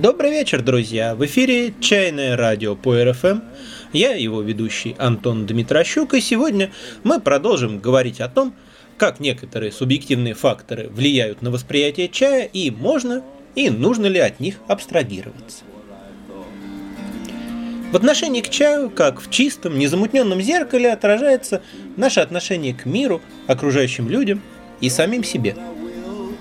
Добрый вечер, друзья! В эфире «Чайное радио» по РФМ. Я его ведущий Антон Дмитрощук, и сегодня мы продолжим говорить о том, как некоторые субъективные факторы влияют на восприятие чая, и можно и нужно ли от них абстрагироваться. В отношении к чаю, как в чистом, незамутненном зеркале, отражается наше отношение к миру, окружающим людям и самим себе –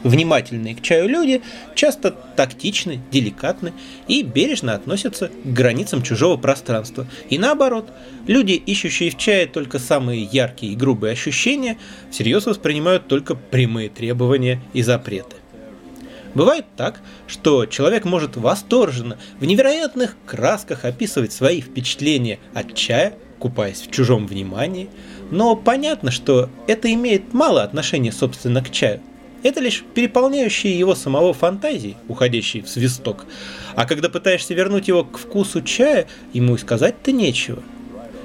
Внимательные к чаю люди часто тактичны, деликатны и бережно относятся к границам чужого пространства. И наоборот, люди, ищущие в чае только самые яркие и грубые ощущения, всерьез воспринимают только прямые требования и запреты. Бывает так, что человек может восторженно, в невероятных красках описывать свои впечатления от чая, купаясь в чужом внимании, но понятно, что это имеет мало отношения, собственно, к чаю. Это лишь переполняющие его самого фантазии, уходящие в свисток. А когда пытаешься вернуть его к вкусу чая, ему и сказать-то нечего.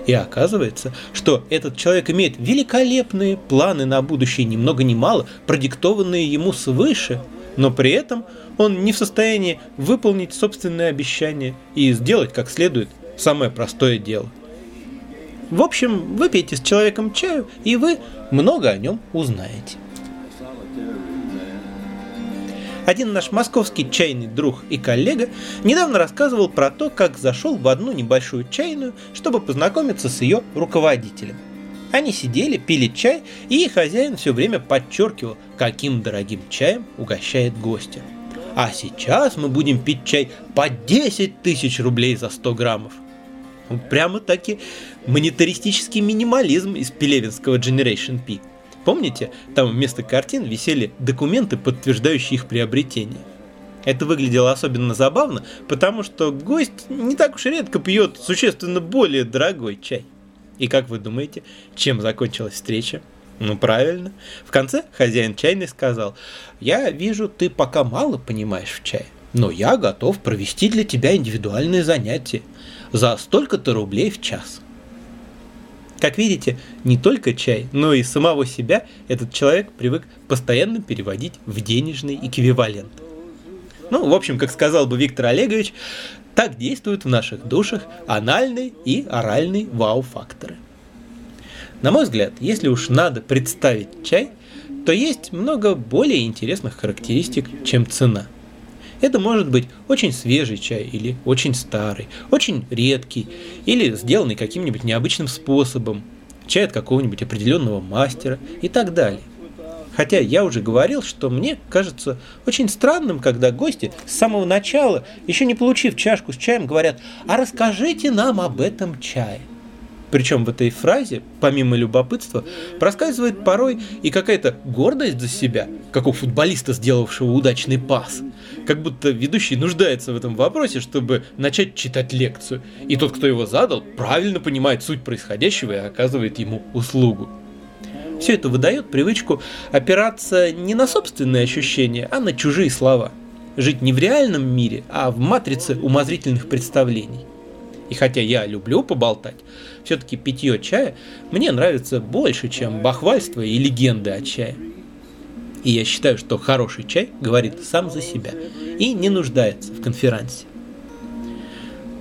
И оказывается, что этот человек имеет великолепные планы на будущее, ни много ни мало, продиктованные ему свыше, но при этом он не в состоянии выполнить собственные обещания и сделать как следует самое простое дело. В общем, выпейте с человеком чаю, и вы много о нем узнаете. Один наш московский чайный друг и коллега недавно рассказывал про то, как зашел в одну небольшую чайную, чтобы познакомиться с ее руководителем. Они сидели, пили чай, и хозяин все время подчеркивал, каким дорогим чаем угощает гостя. А сейчас мы будем пить чай по 10 тысяч рублей за 100 граммов. Прямо-таки монетаристический минимализм из пелевинского Generation P – Помните, там вместо картин висели документы, подтверждающие их приобретение. Это выглядело особенно забавно, потому что гость не так уж и редко пьет существенно более дорогой чай. И как вы думаете, чем закончилась встреча? Ну правильно. В конце хозяин чайный сказал, я вижу, ты пока мало понимаешь в чае, но я готов провести для тебя индивидуальные занятия за столько-то рублей в час. Как видите, не только чай, но и самого себя этот человек привык постоянно переводить в денежный эквивалент. Ну, в общем, как сказал бы Виктор Олегович, так действуют в наших душах анальный и оральный вау-факторы. На мой взгляд, если уж надо представить чай, то есть много более интересных характеристик, чем цена – это может быть очень свежий чай или очень старый, очень редкий или сделанный каким-нибудь необычным способом, чай от какого-нибудь определенного мастера и так далее. Хотя я уже говорил, что мне кажется очень странным, когда гости с самого начала, еще не получив чашку с чаем, говорят «А расскажите нам об этом чае». Причем в этой фразе, помимо любопытства, проскальзывает порой и какая-то гордость за себя, как у футболиста, сделавшего удачный пас. Как будто ведущий нуждается в этом вопросе, чтобы начать читать лекцию. И тот, кто его задал, правильно понимает суть происходящего и оказывает ему услугу. Все это выдает привычку опираться не на собственные ощущения, а на чужие слова. Жить не в реальном мире, а в матрице умозрительных представлений. И хотя я люблю поболтать, все-таки питье чая мне нравится больше, чем бахвальство и легенды о чае. И я считаю, что хороший чай говорит сам за себя и не нуждается в конферансе.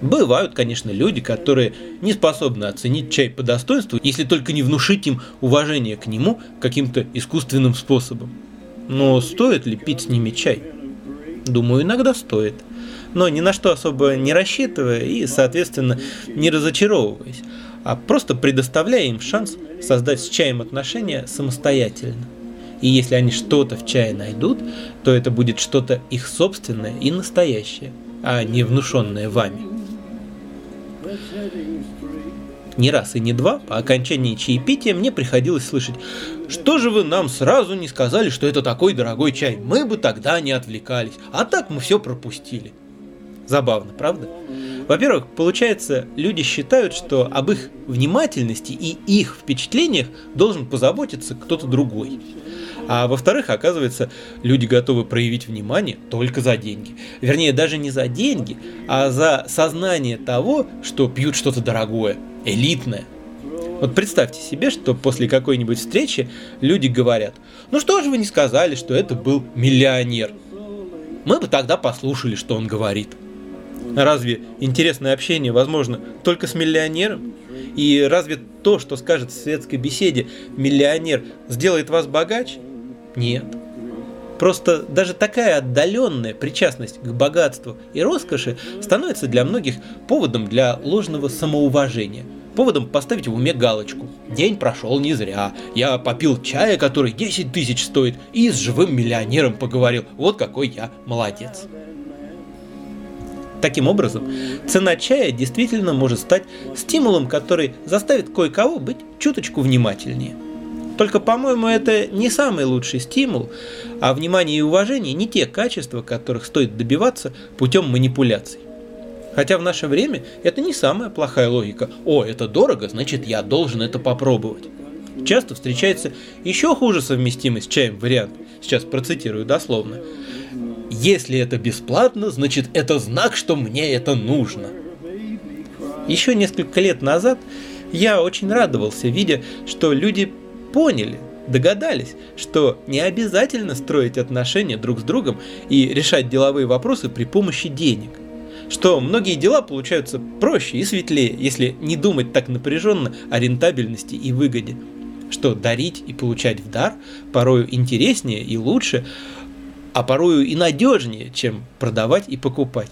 Бывают, конечно, люди, которые не способны оценить чай по достоинству, если только не внушить им уважение к нему каким-то искусственным способом. Но стоит ли пить с ними чай? Думаю, иногда стоит – но ни на что особо не рассчитывая и, соответственно, не разочаровываясь, а просто предоставляя им шанс создать с чаем отношения самостоятельно. И если они что-то в чае найдут, то это будет что-то их собственное и настоящее, а не внушенное вами. Не раз и не два по окончании чаепития мне приходилось слышать, что же вы нам сразу не сказали, что это такой дорогой чай, мы бы тогда не отвлекались, а так мы все пропустили. Забавно, правда? Во-первых, получается, люди считают, что об их внимательности и их впечатлениях должен позаботиться кто-то другой. А во-вторых, оказывается, люди готовы проявить внимание только за деньги. Вернее, даже не за деньги, а за сознание того, что пьют что-то дорогое, элитное. Вот представьте себе, что после какой-нибудь встречи люди говорят, ну что же вы не сказали, что это был миллионер? мы бы тогда послушали, что он говорит. Разве интересное общение возможно только с миллионером? И разве то, что скажет в светской беседе миллионер, сделает вас богаче? Нет. Просто даже такая отдаленная причастность к богатству и роскоши становится для многих поводом для ложного самоуважения. Поводом поставить в уме галочку. День прошел не зря. Я попил чая, который 10 тысяч стоит, и с живым миллионером поговорил. Вот какой я молодец. Таким образом, цена чая действительно может стать стимулом, который заставит кое-кого быть чуточку внимательнее. Только, по-моему, это не самый лучший стимул, а внимание и уважение не те качества, которых стоит добиваться путем манипуляций. Хотя в наше время это не самая плохая логика. О, это дорого, значит я должен это попробовать. Часто встречается еще хуже совместимый с чаем вариант. Сейчас процитирую дословно. Если это бесплатно, значит это знак, что мне это нужно. Еще несколько лет назад я очень радовался, видя, что люди поняли, догадались, что не обязательно строить отношения друг с другом и решать деловые вопросы при помощи денег. Что многие дела получаются проще и светлее, если не думать так напряженно о рентабельности и выгоде. Что дарить и получать в дар порою интереснее и лучше, а порою и надежнее, чем продавать и покупать.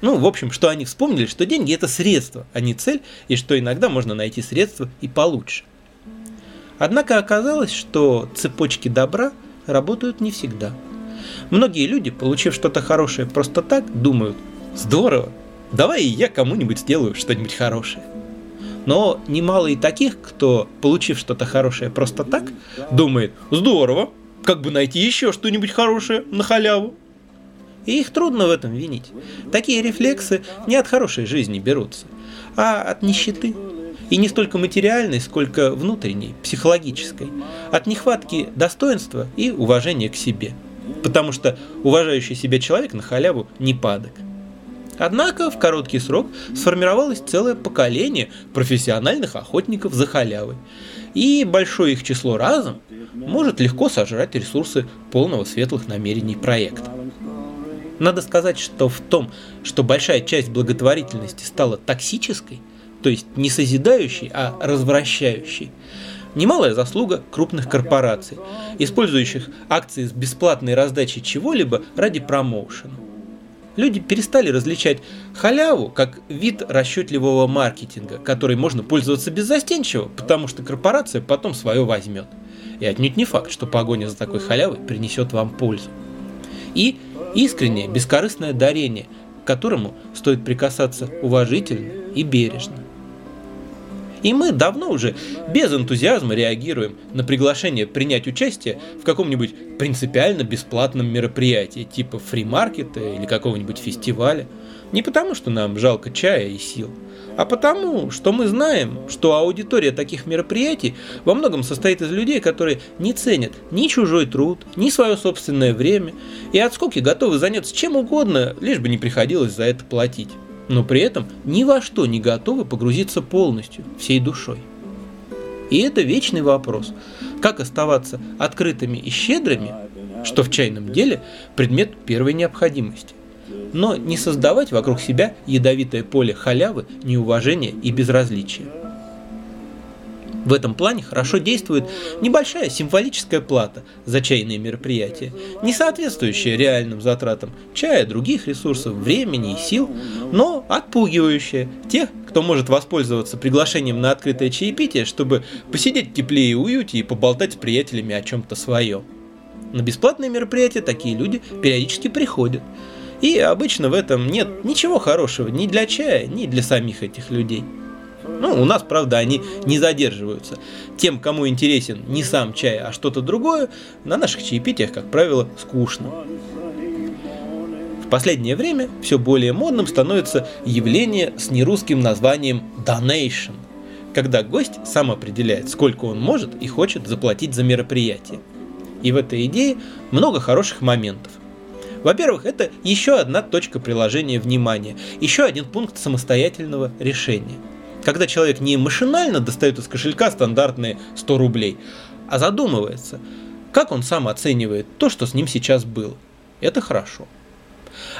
Ну, в общем, что они вспомнили, что деньги это средство, а не цель, и что иногда можно найти средства и получше. Однако оказалось, что цепочки добра работают не всегда. Многие люди, получив что-то хорошее просто так, думают, здорово, давай я кому-нибудь сделаю что-нибудь хорошее. Но немало и таких, кто, получив что-то хорошее просто так, думает, здорово, как бы найти еще что-нибудь хорошее на халяву. И их трудно в этом винить. Такие рефлексы не от хорошей жизни берутся, а от нищеты. И не столько материальной, сколько внутренней, психологической. От нехватки достоинства и уважения к себе. Потому что уважающий себя человек на халяву не падок. Однако в короткий срок сформировалось целое поколение профессиональных охотников за халявой. И большое их число разом может легко сожрать ресурсы полного светлых намерений проекта. Надо сказать, что в том, что большая часть благотворительности стала токсической, то есть не созидающей, а развращающей, немалая заслуга крупных корпораций, использующих акции с бесплатной раздачей чего-либо ради промоушена. Люди перестали различать халяву как вид расчетливого маркетинга, который можно пользоваться беззастенчиво, потому что корпорация потом свое возьмет. И отнюдь не факт, что погоня за такой халявой принесет вам пользу. И искреннее, бескорыстное дарение, к которому стоит прикасаться уважительно и бережно. И мы давно уже без энтузиазма реагируем на приглашение принять участие в каком-нибудь принципиально бесплатном мероприятии, типа фримаркета или какого-нибудь фестиваля. Не потому, что нам жалко чая и сил, а потому, что мы знаем, что аудитория таких мероприятий во многом состоит из людей, которые не ценят ни чужой труд, ни свое собственное время, и от скуки готовы заняться чем угодно, лишь бы не приходилось за это платить но при этом ни во что не готовы погрузиться полностью, всей душой. И это вечный вопрос, как оставаться открытыми и щедрыми, что в чайном деле предмет первой необходимости, но не создавать вокруг себя ядовитое поле халявы, неуважения и безразличия. В этом плане хорошо действует небольшая символическая плата за чайные мероприятия, не соответствующая реальным затратам чая, других ресурсов, времени и сил, но отпугивающая тех, кто может воспользоваться приглашением на открытое чаепитие, чтобы посидеть в тепле и уюте и поболтать с приятелями о чем-то своем. На бесплатные мероприятия такие люди периодически приходят. И обычно в этом нет ничего хорошего ни для чая, ни для самих этих людей. Ну, у нас, правда, они не задерживаются. Тем, кому интересен не сам чай, а что-то другое, на наших чаепитиях, как правило, скучно. В последнее время все более модным становится явление с нерусским названием donation, когда гость сам определяет, сколько он может и хочет заплатить за мероприятие. И в этой идее много хороших моментов. Во-первых, это еще одна точка приложения внимания, еще один пункт самостоятельного решения – когда человек не машинально достает из кошелька стандартные 100 рублей, а задумывается, как он сам оценивает то, что с ним сейчас было. Это хорошо.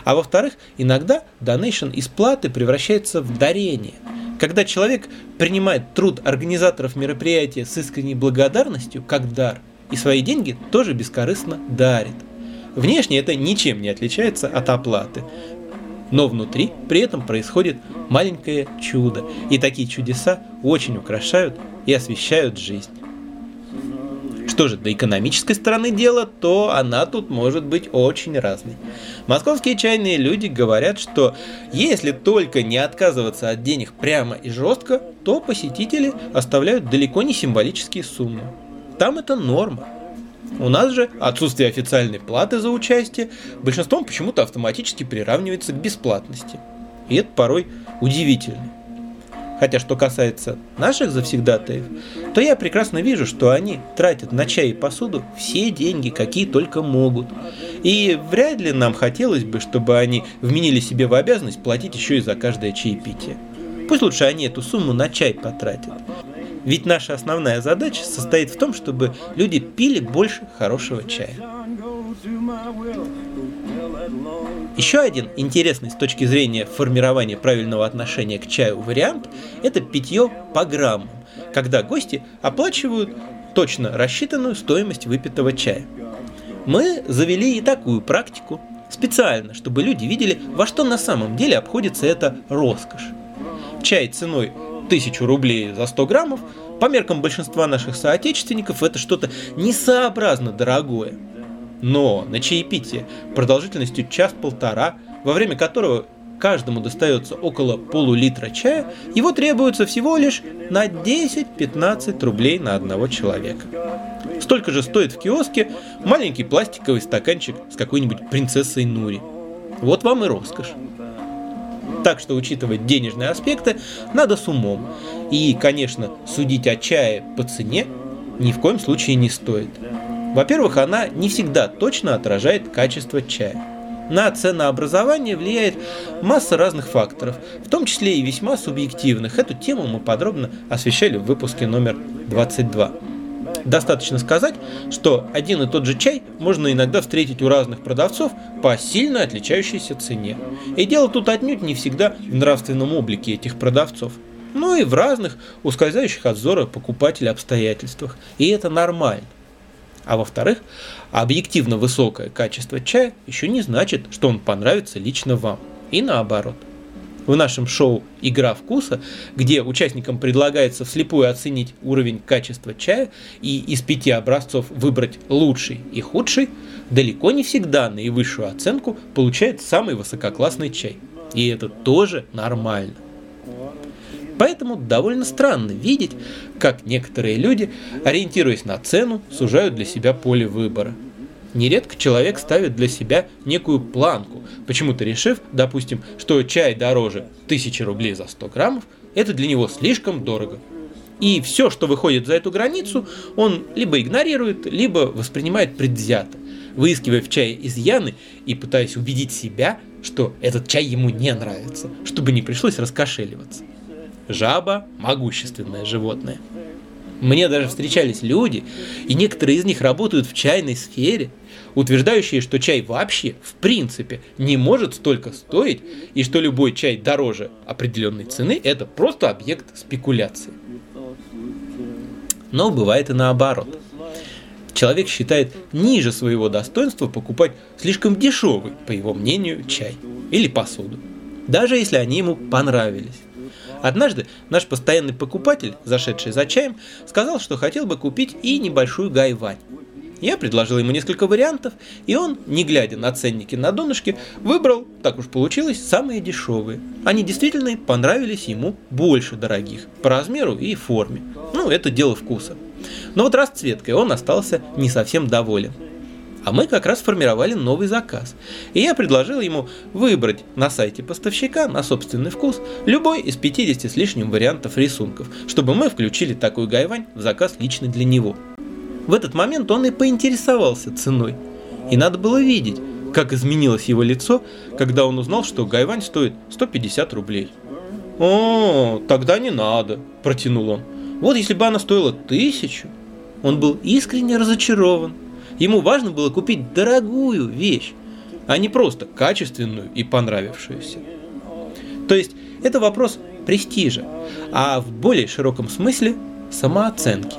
А во-вторых, иногда донейшн из платы превращается в дарение. Когда человек принимает труд организаторов мероприятия с искренней благодарностью, как дар, и свои деньги тоже бескорыстно дарит. Внешне это ничем не отличается от оплаты. Но внутри при этом происходит маленькое чудо, и такие чудеса очень украшают и освещают жизнь. Что же до экономической стороны дела, то она тут может быть очень разной. Московские чайные люди говорят, что если только не отказываться от денег прямо и жестко, то посетители оставляют далеко не символические суммы. Там это норма. У нас же отсутствие официальной платы за участие большинством почему-то автоматически приравнивается к бесплатности. И это порой удивительно. Хотя что касается наших завсегдатаев, то я прекрасно вижу, что они тратят на чай и посуду все деньги, какие только могут. И вряд ли нам хотелось бы, чтобы они вменили себе в обязанность платить еще и за каждое чаепитие. Пусть лучше они эту сумму на чай потратят. Ведь наша основная задача состоит в том, чтобы люди пили больше хорошего чая. Еще один интересный с точки зрения формирования правильного отношения к чаю вариант – это питье по граммам, когда гости оплачивают точно рассчитанную стоимость выпитого чая. Мы завели и такую практику, специально, чтобы люди видели, во что на самом деле обходится эта роскошь. Чай ценой 1000 рублей за 100 граммов по меркам большинства наших соотечественников это что-то несообразно дорогое – но на чаепитие продолжительностью час-полтора, во время которого каждому достается около полулитра чая, его требуется всего лишь на 10-15 рублей на одного человека. Столько же стоит в киоске маленький пластиковый стаканчик с какой-нибудь принцессой Нури. Вот вам и роскошь. Так что учитывать денежные аспекты надо с умом. И, конечно, судить о чае по цене ни в коем случае не стоит. Во-первых, она не всегда точно отражает качество чая. На ценообразование влияет масса разных факторов, в том числе и весьма субъективных. Эту тему мы подробно освещали в выпуске номер 22. Достаточно сказать, что один и тот же чай можно иногда встретить у разных продавцов по сильно отличающейся цене. И дело тут отнюдь не всегда в нравственном облике этих продавцов, но и в разных ускользающих от зора покупателя обстоятельствах. И это нормально. А во-вторых, объективно высокое качество чая еще не значит, что он понравится лично вам. И наоборот. В нашем шоу «Игра вкуса», где участникам предлагается вслепую оценить уровень качества чая и из пяти образцов выбрать лучший и худший, далеко не всегда наивысшую оценку получает самый высококлассный чай. И это тоже нормально. Поэтому довольно странно видеть, как некоторые люди, ориентируясь на цену, сужают для себя поле выбора. Нередко человек ставит для себя некую планку, почему-то решив, допустим, что чай дороже 1000 рублей за 100 граммов, это для него слишком дорого. И все, что выходит за эту границу, он либо игнорирует, либо воспринимает предвзято, выискивая в чае изъяны и пытаясь убедить себя, что этот чай ему не нравится, чтобы не пришлось раскошеливаться. Жаба – могущественное животное. Мне даже встречались люди, и некоторые из них работают в чайной сфере, утверждающие, что чай вообще, в принципе, не может столько стоить, и что любой чай дороже определенной цены – это просто объект спекуляции. Но бывает и наоборот. Человек считает ниже своего достоинства покупать слишком дешевый, по его мнению, чай или посуду, даже если они ему понравились. Однажды наш постоянный покупатель, зашедший за чаем, сказал, что хотел бы купить и небольшую гайвань. Я предложил ему несколько вариантов, и он, не глядя на ценники на донышке, выбрал, так уж получилось, самые дешевые. Они действительно понравились ему больше дорогих, по размеру и форме. Ну, это дело вкуса. Но вот расцветкой он остался не совсем доволен. А мы как раз формировали новый заказ. И я предложил ему выбрать на сайте поставщика на собственный вкус любой из 50 с лишним вариантов рисунков, чтобы мы включили такую гайвань в заказ лично для него. В этот момент он и поинтересовался ценой. И надо было видеть, как изменилось его лицо, когда он узнал, что гайвань стоит 150 рублей. «О, тогда не надо», – протянул он. «Вот если бы она стоила тысячу». Он был искренне разочарован. Ему важно было купить дорогую вещь. а не просто качественную и понравившуюся. То есть это вопрос престижа, а в более широком смысле самооценки.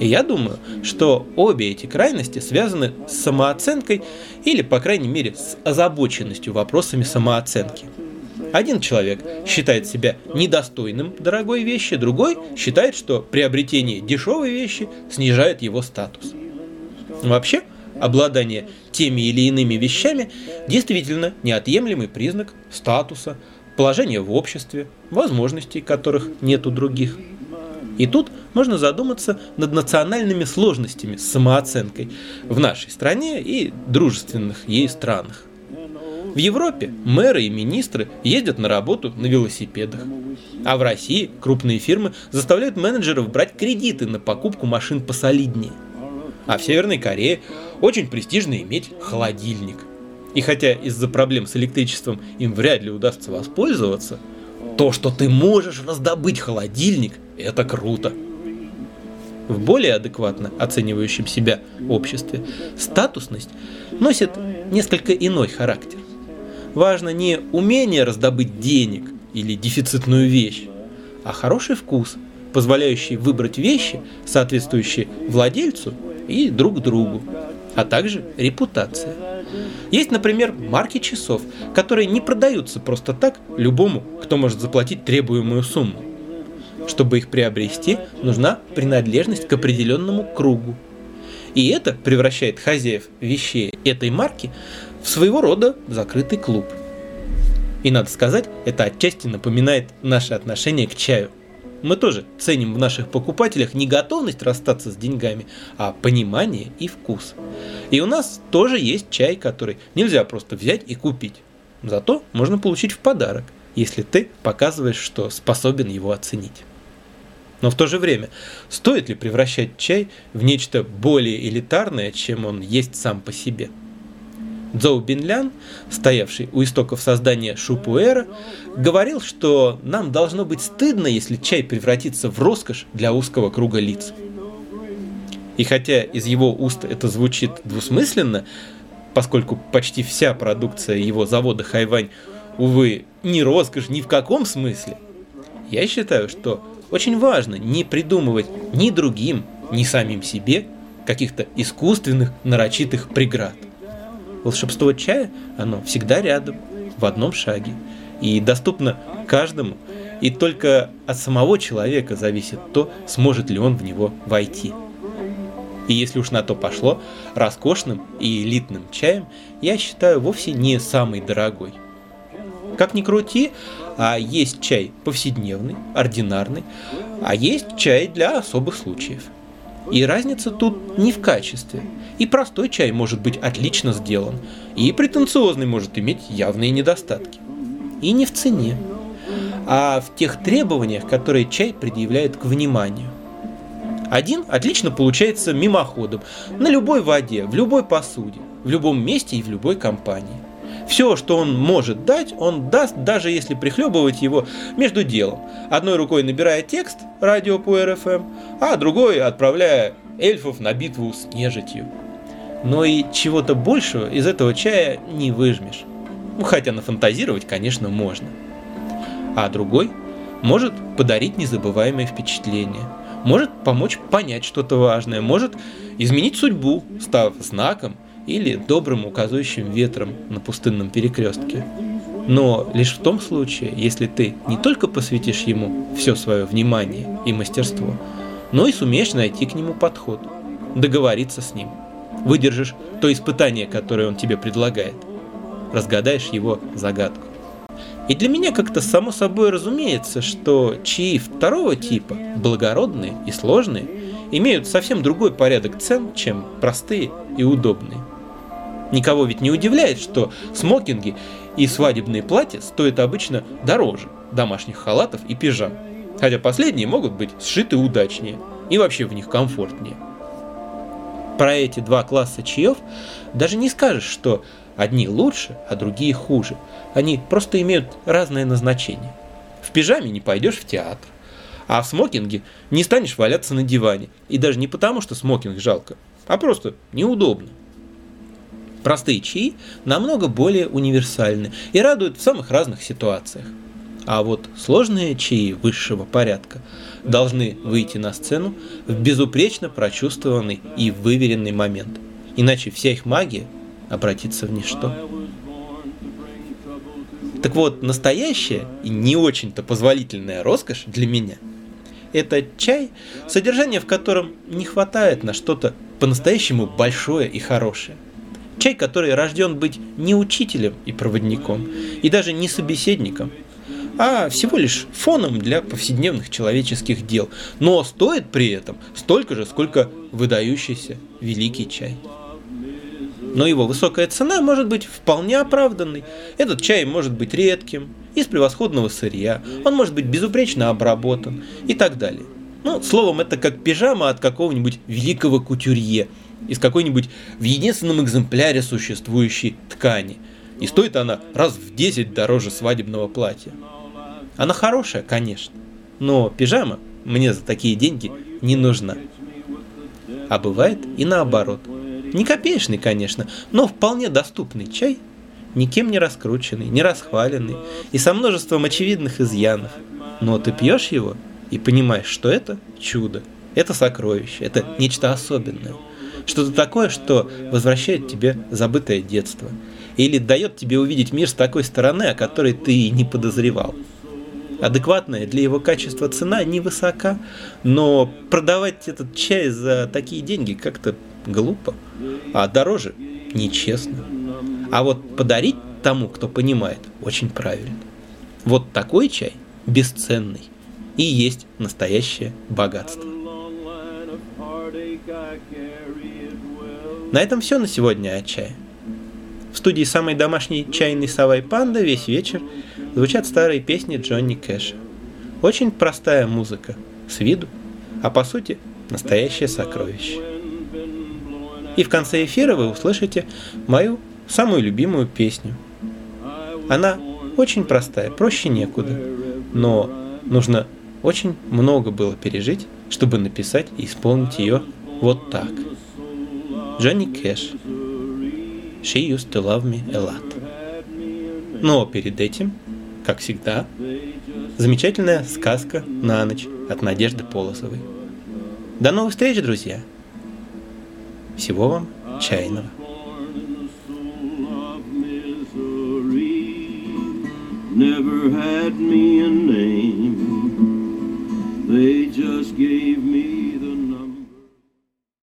И я думаю, что обе эти крайности связаны с самооценкой или, по крайней мере, с озабоченностью вопросами самооценки. Один человек считает себя недостойным дорогой вещи, другой считает, что приобретение дешевой вещи снижает его статус. Вообще, обладание теми или иными вещами действительно неотъемлемый признак статуса, положения в обществе, возможностей которых нет у других. И тут можно задуматься над национальными сложностями с самооценкой в нашей стране и дружественных ей странах. В Европе мэры и министры ездят на работу на велосипедах. А в России крупные фирмы заставляют менеджеров брать кредиты на покупку машин посолиднее. А в Северной Корее очень престижно иметь холодильник. И хотя из-за проблем с электричеством им вряд ли удастся воспользоваться, то, что ты можешь раздобыть холодильник, это круто. В более адекватно оценивающем себя обществе статусность носит несколько иной характер. Важно не умение раздобыть денег или дефицитную вещь, а хороший вкус, позволяющий выбрать вещи, соответствующие владельцу и друг другу, а также репутация. Есть, например, марки часов, которые не продаются просто так любому, кто может заплатить требуемую сумму. Чтобы их приобрести, нужна принадлежность к определенному кругу. И это превращает хозяев вещей этой марки в своего рода закрытый клуб. И надо сказать, это отчасти напоминает наше отношение к чаю. Мы тоже ценим в наших покупателях не готовность расстаться с деньгами, а понимание и вкус. И у нас тоже есть чай, который нельзя просто взять и купить. Зато можно получить в подарок, если ты показываешь, что способен его оценить. Но в то же время, стоит ли превращать чай в нечто более элитарное, чем он есть сам по себе – Цзоу Бинлян, стоявший у истоков создания Шупуэра, говорил, что нам должно быть стыдно, если чай превратится в роскошь для узкого круга лиц. И хотя из его уст это звучит двусмысленно, поскольку почти вся продукция его завода Хайвань, увы, не роскошь ни в каком смысле, я считаю, что очень важно не придумывать ни другим, ни самим себе каких-то искусственных нарочитых преград – Волшебство чая, оно всегда рядом, в одном шаге, и доступно каждому, и только от самого человека зависит то, сможет ли он в него войти. И если уж на то пошло, роскошным и элитным чаем я считаю вовсе не самый дорогой. Как ни крути, а есть чай повседневный, ординарный, а есть чай для особых случаев – и разница тут не в качестве. И простой чай может быть отлично сделан, и претенциозный может иметь явные недостатки. И не в цене, а в тех требованиях, которые чай предъявляет к вниманию. Один отлично получается мимоходом, на любой воде, в любой посуде, в любом месте и в любой компании. Все, что он может дать, он даст, даже если прихлебывать его между делом. Одной рукой набирая текст радио по РФМ, а другой отправляя эльфов на битву с нежитью. Но и чего-то большего из этого чая не выжмешь. Ну, хотя нафантазировать, конечно, можно. А другой может подарить незабываемое впечатление, может помочь понять что-то важное, может изменить судьбу, став знаком или добрым указывающим ветром на пустынном перекрестке. Но лишь в том случае, если ты не только посвятишь ему все свое внимание и мастерство, но и сумеешь найти к нему подход, договориться с ним, выдержишь то испытание, которое он тебе предлагает, разгадаешь его загадку. И для меня как-то само собой разумеется, что чаи второго типа, благородные и сложные, имеют совсем другой порядок цен, чем простые и удобные. Никого ведь не удивляет, что смокинги и свадебные платья стоят обычно дороже домашних халатов и пижам, хотя последние могут быть сшиты удачнее и вообще в них комфортнее. Про эти два класса чаев даже не скажешь, что одни лучше, а другие хуже. Они просто имеют разное назначение. В пижаме не пойдешь в театр, а в смокинге не станешь валяться на диване. И даже не потому, что смокинг жалко, а просто неудобно. Простые чаи намного более универсальны и радуют в самых разных ситуациях. А вот сложные чаи высшего порядка должны выйти на сцену в безупречно прочувствованный и выверенный момент. Иначе вся их магия обратится в ничто. Так вот, настоящая и не очень-то позволительная роскошь для меня – это чай, содержание в котором не хватает на что-то по-настоящему большое и хорошее. Чай, который рожден быть не учителем и проводником, и даже не собеседником, а всего лишь фоном для повседневных человеческих дел, но стоит при этом столько же, сколько выдающийся великий чай но его высокая цена может быть вполне оправданной. Этот чай может быть редким, из превосходного сырья, он может быть безупречно обработан и так далее. Ну, словом, это как пижама от какого-нибудь великого кутюрье из какой-нибудь в единственном экземпляре существующей ткани. И стоит она раз в 10 дороже свадебного платья. Она хорошая, конечно, но пижама мне за такие деньги не нужна. А бывает и наоборот – не копеечный, конечно, но вполне доступный чай, никем не раскрученный, не расхваленный и со множеством очевидных изъянов. Но ты пьешь его и понимаешь, что это чудо, это сокровище, это нечто особенное. Что-то такое, что возвращает тебе забытое детство. Или дает тебе увидеть мир с такой стороны, о которой ты и не подозревал. Адекватная для его качества цена невысока, но продавать этот чай за такие деньги как-то глупо, а дороже нечестно. А вот подарить тому, кто понимает, очень правильно. Вот такой чай бесценный и есть настоящее богатство. На этом все на сегодня о чае. В студии самой домашней чайной совой панда весь вечер звучат старые песни Джонни Кэша. Очень простая музыка, с виду, а по сути настоящее сокровище. И в конце эфира вы услышите мою самую любимую песню. Она очень простая, проще некуда, но нужно очень много было пережить, чтобы написать и исполнить ее вот так. Джонни Кэш. She used to love me a lot. Но перед этим, как всегда, замечательная сказка на ночь от Надежды Полосовой. До новых встреч, друзья! Всего вам чайного. Never had me a name, they just gave me